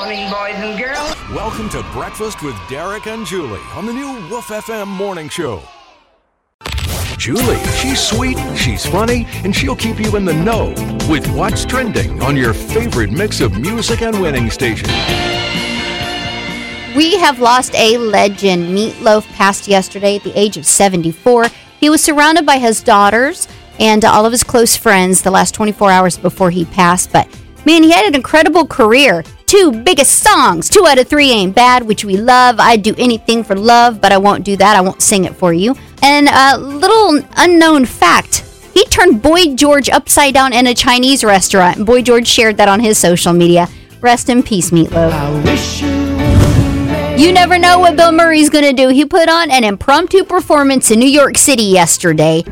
morning, boys and girls. Welcome to Breakfast with Derek and Julie on the new Woof FM morning show. Julie, she's sweet, she's funny, and she'll keep you in the know with what's trending on your favorite mix of music and winning station. We have lost a legend. Meat Loaf passed yesterday at the age of 74. He was surrounded by his daughters and all of his close friends the last 24 hours before he passed. But man, he had an incredible career. Two biggest songs, two out of three ain't bad, which we love. I'd do anything for love, but I won't do that. I won't sing it for you. And a little unknown fact he turned Boy George upside down in a Chinese restaurant. Boy George shared that on his social media. Rest in peace, Meat Loaf. You never know what Bill Murray's going to do. He put on an impromptu performance in New York City yesterday.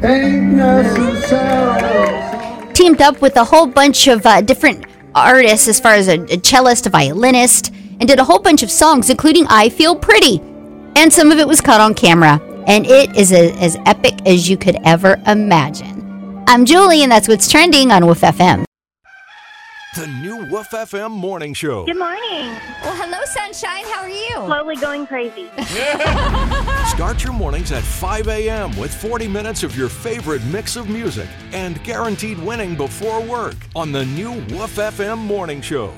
Teamed up with a whole bunch of uh, different artists, as far as a, a cellist, a violinist, and did a whole bunch of songs, including I Feel Pretty. And some of it was caught on camera. And it is a, as epic as you could ever imagine. I'm Julie, and that's what's trending on Woof FM. The new Woof FM morning show. Good morning. Well, hello, Sunshine. How are you? Slowly going crazy. Start your mornings at 5 a.m. with 40 minutes of your favorite mix of music and guaranteed winning before work on the new Woof FM morning show.